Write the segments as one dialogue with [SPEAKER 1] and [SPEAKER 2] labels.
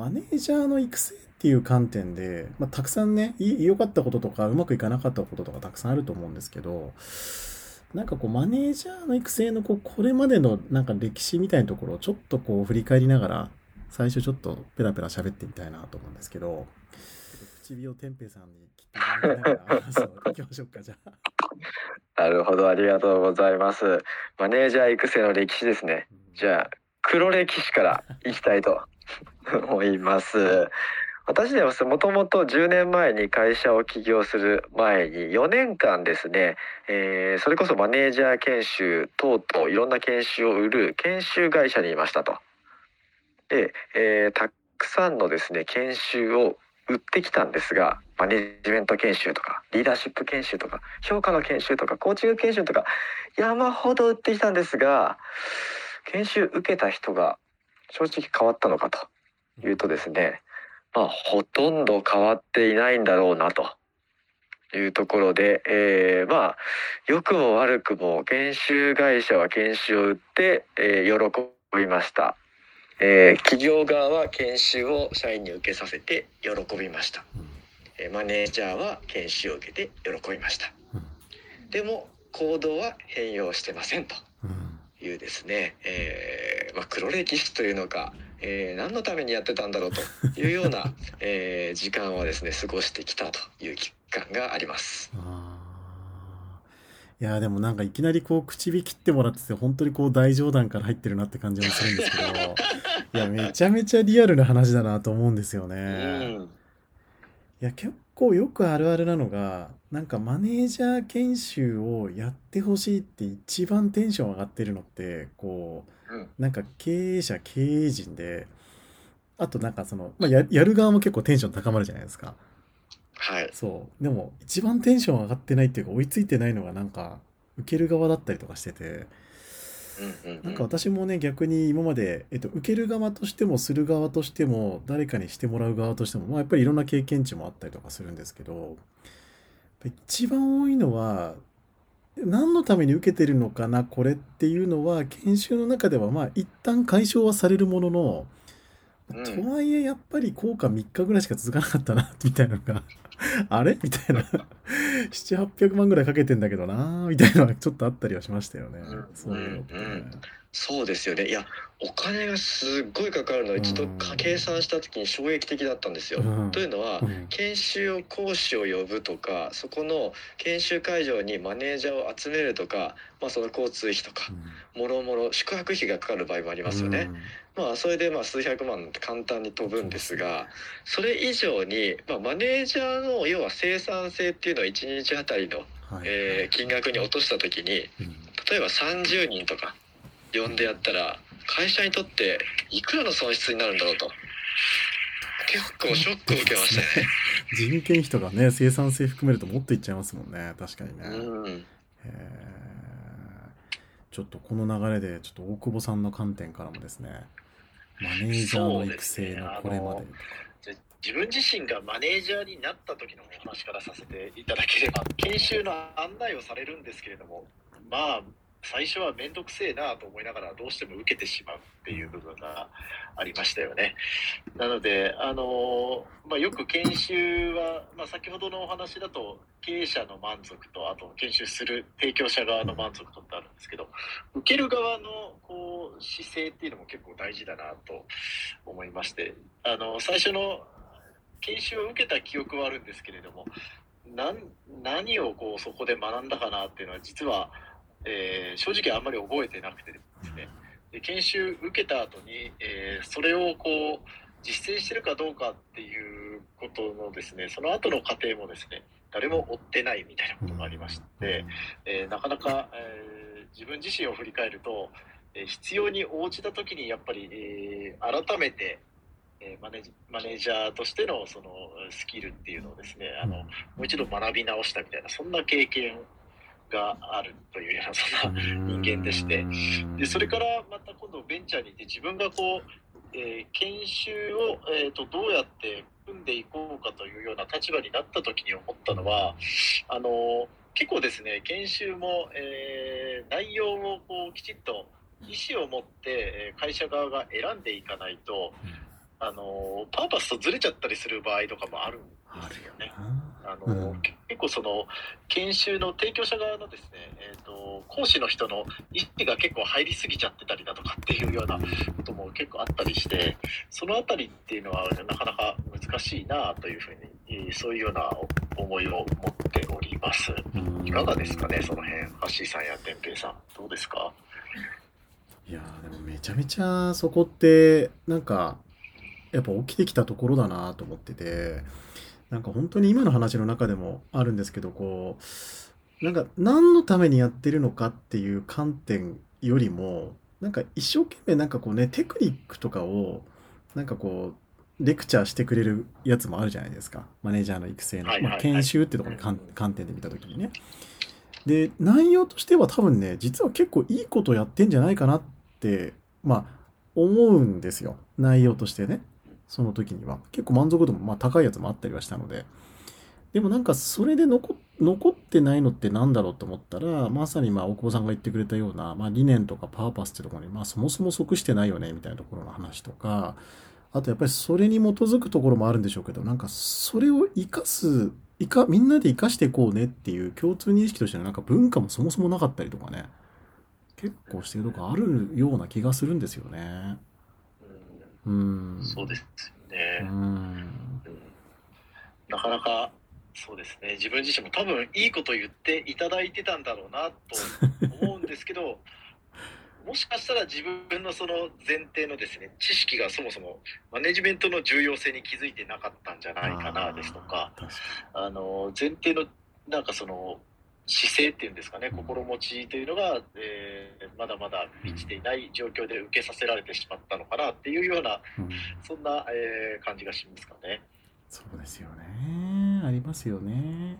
[SPEAKER 1] マネージャーの育成っていう観点で、まあ、たくさんね、良かったこととか、うまくいかなかったこととかたくさんあると思うんですけど、なんかこう、マネージャーの育成のこう、これまでのなんか歴史みたいなところをちょっとこう、振り返りながら、最初ちょっとペラペラ喋ってみたいなと思うんですけど、唇を天平さんに切ってもらいながら話をいきましょうか、じゃ
[SPEAKER 2] あ。なるほど、ありがとうございます。マネージャー育成の歴史ですね。じゃあ、黒歴史からいきたいと 思います。私ではもともと10年前に会社を起業する前に4年間ですね、えー、それこそマネージャー研修等々いろんな研修を売る研修会社にいましたと。で、えー、たくさんのですね研修を売ってきたんですがマネジメント研修とかリーダーシップ研修とか評価の研修とかコーチング研修とか山ほど売ってきたんですが研修受けた人が正直変わったのかというとですねまあ、ほとんど変わっていないんだろうなというところで、えー、まあ良くも悪くも研修会社は研修を売って、えー、喜びました、えー、企業側は研修を社員に受けさせて喜びました、えー、マネージャーは研修を受けて喜びました、でも行動は変容してませんというですね、えーまあ、黒歴史というのかえー、何のためにやってたんだろうというような、えー、時間をですね過ごしてきたという期間があります。
[SPEAKER 1] いやでもなんかいきなりこう口火切ってもらってて本当にこう大冗談から入ってるなって感じもするんですけどいやめちゃめちゃリアルな話だなと思うんですよね。うん、いや結構よくあるあるなのがなんかマネージャー研修をやってほしいって一番テンション上がってるのってこうなんか経営者経営陣であとなんかその、まあ、ややる側も結構テンション高まるじゃないですか。
[SPEAKER 2] はい。
[SPEAKER 1] そうでも一番テンション上がってないっていうか追いついてないのがなんか受ける側だったりとかしてて。なんか私もね逆に今まで、えっと、受ける側としてもする側としても誰かにしてもらう側としても、まあ、やっぱりいろんな経験値もあったりとかするんですけど一番多いのは何のために受けてるのかなこれっていうのは研修の中ではまあ一旦解消はされるものの、うん、とはいえやっぱり効果3日ぐらいしか続かなかったなみたいなのが あれ？みたいな。700800万ぐらいかけてんだけどなみたいなのは ちょっとあったりはしましたよね、うん、そういうのって、
[SPEAKER 2] うんそうですよね。いやお金がすっごいかかるのを一度計算した時に衝撃的だったんですよ。うん、というのは、うん、研修を講師を呼ぶとかそこの研修会場にマネージャーを集めるとか、まあ、その交通費とか、もろもろ宿泊費がかかる場合もありますよね。うん、まあそれでまあ数百万って簡単に飛ぶんですがそれ以上に、まあ、マネージャーの要は生産性っていうのを1日あたりの、はい、えー、金額に落とした時に例えば30人とか。呼んでやったら会社にとっていくらの損失になるんだろうと。結構ショックを受けましたね。
[SPEAKER 1] 人件費とかね生産性含めるともっといっちゃいますもんね。確かにね、うん、ちょっとこの流れでちょっと大久保さんの観点からもですねマネージャーの育成のこれまで
[SPEAKER 3] 自分自身がマネージャーになった時のお話からさせていただければ研修の案内をされるんですけれどもまあ最初は面倒くせえなと思いながらどうしても受けてしまうっていう部分がありましたよね。なので、あのまあ、よく研修は、まあ、先ほどのお話だと経営者の満足とあと研修する提供者側の満足とってあるんですけど受ける側のこう姿勢っていうのも結構大事だなと思いましてあの最初の研修を受けた記憶はあるんですけれども何をこうそこで学んだかなっていうのは実はえー、正直あんまり覚えてなくてですね。で研修受けた後に、えー、それをこう実践してるかどうかっていうことのですねその後の過程もですね誰も追ってないみたいなことがありまして、えー、なかなか、えー、自分自身を振り返ると、えー、必要に応じた時にやっぱり、えー、改めてえマネマネージャーとしてのそのスキルっていうのをですねあのもう一度学び直したみたいなそんな経験があるというようなそん。な人間でして。でそれからまた今度ベンチャーにいて自分がこう、えー、研修を、えーと、どうやって組んでいこうかというような立場になった時に思ったのはあの結構ですね研修も、えー、内容をこうきちっと意思を持って会社側が選んでいかないとあのパーパスとずれちゃったりする場合とかもあるんですよね。あの、うん、結構その研修の提供者側のですね、えーと、講師の人の意思が結構入りすぎちゃってたりだとかっていうようなことも結構あったりしてその辺りっていうのはなかなか難しいなというふうにそういうような思いを持っております。いかがですかねその辺橋井さんや天平さん。どうですか？
[SPEAKER 1] いやでもめちゃめちゃそこってなんかやっぱ起きてきたところだなと思っててなんか本当に今の話の中でもあるんですけどこうなんか何のためにやってるのかっていう観点よりもなんか一生懸命なんかこうねテクニックとかをなんかこうレクチャーしてくれるやつもあるじゃないですかマネージャーの育成の、まあ、研修ってところの観点で見た時にね。で内容としては多分ね実は結構いいことやってんじゃないかなってまあ思うんですよ内容としてね。その時には。結構満足度もまあ高いやつもあったりはしたので。でもなんかそれで残ってないのって何だろうと思ったら、まさにまあ大久保さんが言ってくれたような、まあ、理念とかパーパスってところに、まあ、そもそも即してないよねみたいなところの話とか、あとやっぱりそれに基づくところもあるんでしょうけど、なんかそれを生かす、いかみんなで生かしていこうねっていう共通認識としてのなんか文化もそもそもなかったりとかね、結構してるとこあるような気がするんですよね。
[SPEAKER 3] うん、そうですね、うん、なかなかそうですね。自分自身も多分いいこと言っていただいてたんだろうなと思うんですけど もしかしたら自分のその前提のですね知識がそもそもマネジメントの重要性に気づいてなかったんじゃないかなですとかあの前提のなんかその姿勢っていうんですかね、心持ちというのが、えー、まだまだ満ちていない状況で受けさせられてしまったのかなっていうような、うん、そんな、えー、感じがしますかね。
[SPEAKER 1] そうですよね。ありますよね。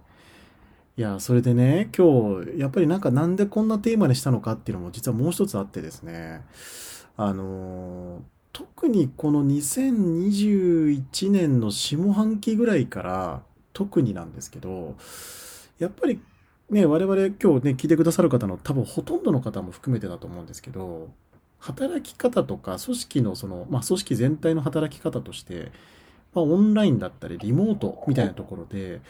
[SPEAKER 1] いや、それでね、今日、やっぱりなんかなんでこんなテーマにしたのかっていうのも実はもう一つあってですね、あの特にこの2021年の下半期ぐらいから特になんですけど、やっぱりね、我々今日ね、聞いてくださる方の多分ほとんどの方も含めてだと思うんですけど、働き方とか組織のその、まあ、組織全体の働き方として、まあ、オンラインだったりリモートみたいなところで、やっ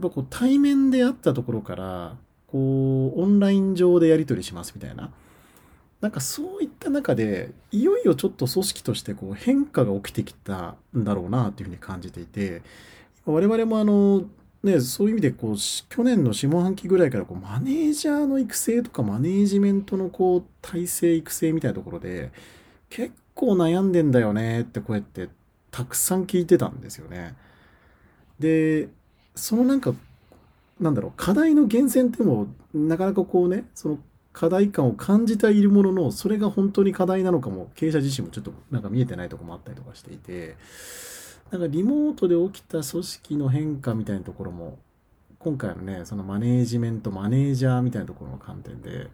[SPEAKER 1] ぱこう対面であったところから、こう、オンライン上でやり取りしますみたいな。なんかそういった中で、いよいよちょっと組織としてこう変化が起きてきたんだろうなっていうふうに感じていて、我々もあの、ね、そういう意味でこう去年の下半期ぐらいからこうマネージャーの育成とかマネージメントのこう体制育成みたいなところで結構悩んでんだよねってこうやってたくさん聞いてたんですよね。でそのなんかなんだろう課題の源泉ってもなかなかこうねその課題感を感じているもののそれが本当に課題なのかも経営者自身もちょっとなんか見えてないとこもあったりとかしていてなんかリモートで起きた組織の変化みたいなところも、今回のね、そのマネージメント、マネージャーみたいなところの観点で、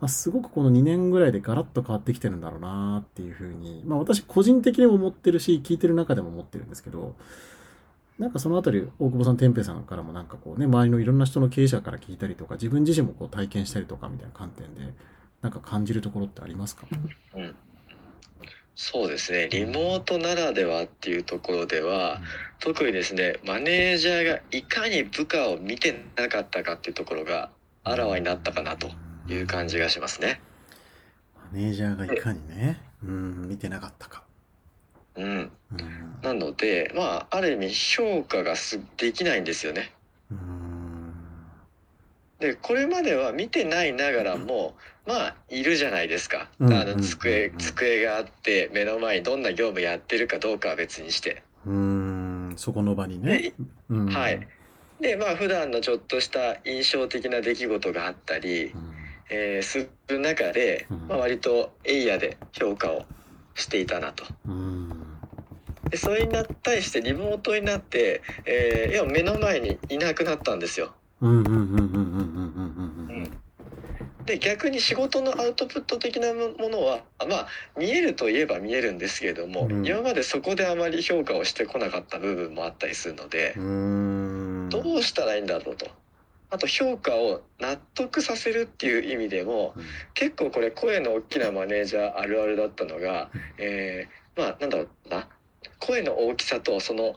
[SPEAKER 1] まあ、すごくこの2年ぐらいでガラッと変わってきてるんだろうなっていうふうに、まあ私個人的にも思ってるし、聞いてる中でも思ってるんですけど、なんかそのあたり、大久保さん、天平さんからもなんかこうね、周りのいろんな人の経営者から聞いたりとか、自分自身もこう体験したりとかみたいな観点で、なんか感じるところってありますか、うん。
[SPEAKER 2] そうですねリモートならではっていうところでは、特にですねマネージャーがいかに部下を見てなかったかっていうところがあらわになったかなという感じがしますね。
[SPEAKER 1] マネージャーがいかにね、うん、見てなかったか。
[SPEAKER 2] うん、うん、なのでまあある意味評価がすできないんですよね。でこれまでは見てないながらも、まあいるじゃないですか、あの机机があって目の前にどんな業務やってるかどうかは別にして。
[SPEAKER 1] うん。そこの場にね、
[SPEAKER 2] はい。でまあ普段のちょっとした印象的な出来事があったり、うん、えー、する中で、まあ、割とエイヤで評価をしていたなと。でそれに対してリモートになって、えー、いや目の前にいなくなったんですよ。で逆に仕事のアウトプット的なものはまあ見えるといえば見えるんですけれども、うん、今までそこであまり評価をしてこなかった部分もあったりするのでどうしたらいいんだろうと。あと評価を納得させるっていう意味でも、うん、結構これ声の大きなマネージャーあるあるだったのが、えー、まあなんだろうな。声の大きさとその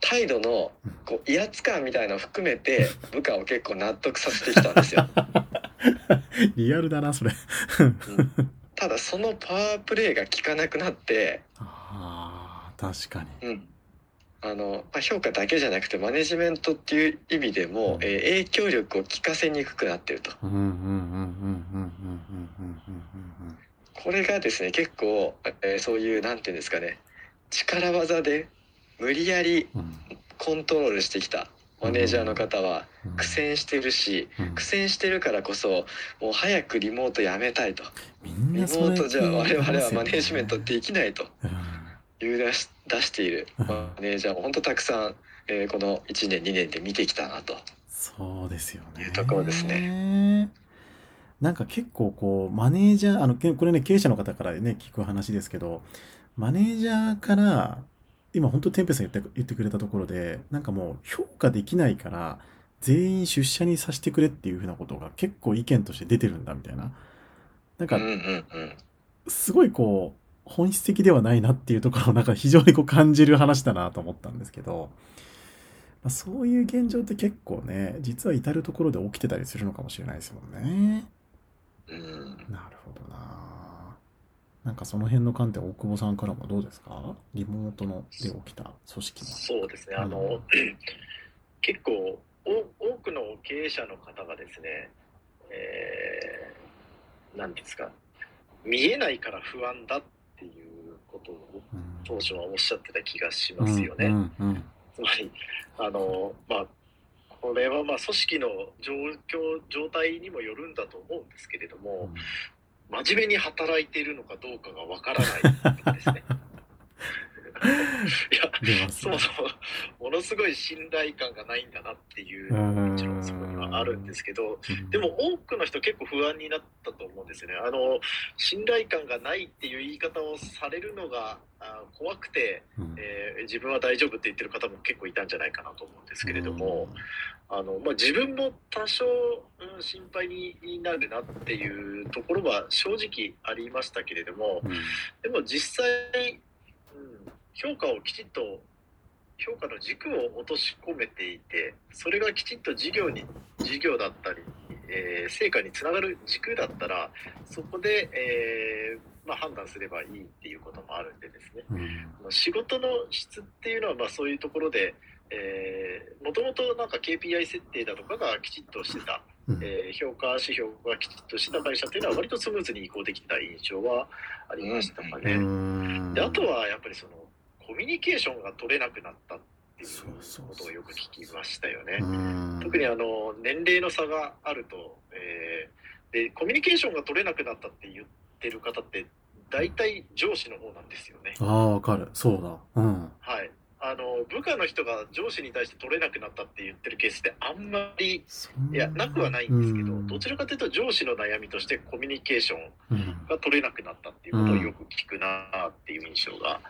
[SPEAKER 2] 態度のこう威圧感みたいのを含めて 部下を結構納得させてきたんですよ。
[SPEAKER 1] リアルだなそれ、
[SPEAKER 2] うん、ただそのパワープレイが効かなくなって。
[SPEAKER 1] あ確かに、
[SPEAKER 2] うん、あの評価だけじゃなくてマネジメントっていう意味でも、うん、えー、影響力を効かせにくくなってると。これがですね結構、えー、そういうなんていうんですかね力技で無理やりコントロールしてきた。マネージャーの方は
[SPEAKER 1] うん
[SPEAKER 2] 苦戦してるし
[SPEAKER 1] うん
[SPEAKER 2] 苦戦してるからこそもう早くリモートやめたいとリモートじゃ我々はマ
[SPEAKER 1] ね
[SPEAKER 2] ネージメントできないと
[SPEAKER 1] うん
[SPEAKER 2] いう出し出している
[SPEAKER 1] うん
[SPEAKER 2] マネージャーも本当たくさん、えーこの1年2年で見てきたなと。
[SPEAKER 1] そうですよね。
[SPEAKER 2] いうところです
[SPEAKER 1] ね。なんか結構こう、マネージャー、あの、けこれね、経営者の方からね、聞く話ですけど、マネージャーから、今本当テンペさん言って言ってくれたところで、なんかもう評価できないから、全員出社にさせてくれっていうふうなことが結構意見として出てるんだみたいな。なんかすごいこう、本質的ではないなっていうところをなんか非常にこう感じる話だなと思ったんですけど、まあ、そういう現状って結構ね、実は至るところで起きてたりするのかもしれないですもんね。
[SPEAKER 2] うん
[SPEAKER 1] なるほどな。なんかその辺の観点、大久保さんからもどうですか？リモートので起きた組織の。
[SPEAKER 3] そうですね、あの、
[SPEAKER 1] うん。
[SPEAKER 3] 結構お、多くの経営者の方がですね、えー、なんですか、見えないから不安だっていうことを
[SPEAKER 1] うん。
[SPEAKER 3] 当初はおっしゃってた気がしますよね。
[SPEAKER 1] うんうん
[SPEAKER 3] つまり、あの、まあ、これはまあ組織の状況、状態にもよるんだと思うんですけれど
[SPEAKER 1] うん。
[SPEAKER 3] も、真面目に働いているのかどうかがわからないんですね。いや、そもそもものすごい信頼感がないんだなっていう
[SPEAKER 1] うん
[SPEAKER 3] もちろんそこにはあるんですけど
[SPEAKER 1] うん。
[SPEAKER 3] でも多くの人結構不安になったと思うんですよね。あの信頼感がないっていう言い方をされるのがあ怖くて、
[SPEAKER 1] うん。
[SPEAKER 3] えー自分は大丈夫って言ってる方も結構いたんじゃないかなと思うんですけれども、あのまあ、自分も多少、うん、心配になるなっていうところは正直ありましたけれども、
[SPEAKER 1] うん。
[SPEAKER 3] でも実際、うん、評価をきちっと評価の軸を落とし込めていてそれがきちっと事業に事業だったり、えー成果につながる軸だったらそこで、えーまあ、判断すればいいっていうこともあるんでですね。
[SPEAKER 1] うん。
[SPEAKER 3] 仕事の質っていうのはまあそういうところでもともとなんか KPI 設定だとかがきちっとしてた
[SPEAKER 1] うん。
[SPEAKER 3] えー評価指標がきちっとした会社っていうのは割とスムーズに移行できた印象はありましたかね。
[SPEAKER 1] うん。
[SPEAKER 3] であとはやっぱりそのコミュニケーションが取れなくなったっていうことをよく聞きましたよね。
[SPEAKER 1] うん
[SPEAKER 3] 特にあの年齢の差があると、えーでコミュニケーションが取れなくなったって言ってる方って大体上司の方なんですよね。
[SPEAKER 1] ああ、わかる。そうだ。うん。
[SPEAKER 3] はい。あの部下の人が上司に対して取れなくなったって言ってるケースってあんまりいやなくはないんですけど、
[SPEAKER 1] うん
[SPEAKER 3] どちらかというと上司の悩みとしてコミュニケーション
[SPEAKER 1] うん
[SPEAKER 3] が取れなくなったっていうことをよく聞くなっていう印象が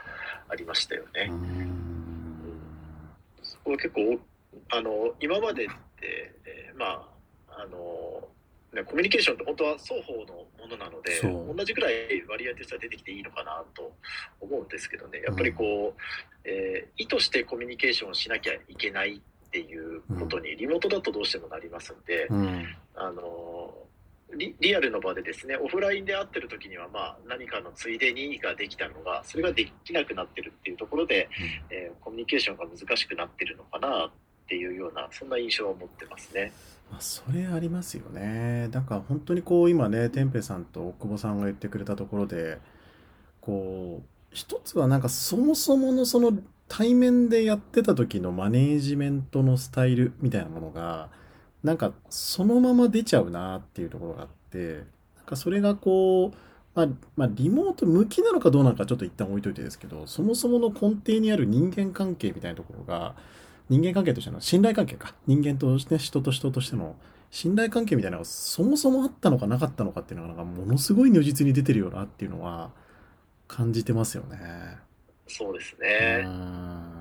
[SPEAKER 3] ありましたよね。
[SPEAKER 1] うん。
[SPEAKER 3] そこは結構あの今までって、えーまああのね、コミュニケーションって本当は双方のものなので同じくらい割合としては出てきていいのかなと思うんですけどね。やっぱりこう、えー意図してコミュニケーションをしなきゃいけないっていうことにリモートだとどうしてもなりますんで、
[SPEAKER 1] うん。
[SPEAKER 3] あのリリアルの場でですねオフラインで会ってる時にはまあ何かのついでにができたのがそれができなくなってるっていうところで、えーコミュニケーションが難しくなってるのかなっていうようなそんな印象を持ってますね。
[SPEAKER 1] まあ、それありますよね。だから本当にこう今ね、天平さんと大久保さんが言ってくれたところで、こう、一つはなんかそもそものその対面でやってた時のマネージメントのスタイルみたいなものが、なんかそのまま出ちゃうなっていうところがあって、なんかそれがこう、まあ、まあ、リモート向きなのかどうなのかちょっと一旦置いといてですけど、そもそもの根底にある人間関係みたいなところが、人間関係としての信頼関係か。人間として、人と人としての信頼関係みたいなのがそもそもあったのかなかったのかっていうのが、なんかものすごい如実に出てるよなっていうのは感じてますよね。
[SPEAKER 3] そうです
[SPEAKER 1] う
[SPEAKER 3] ね。
[SPEAKER 1] ん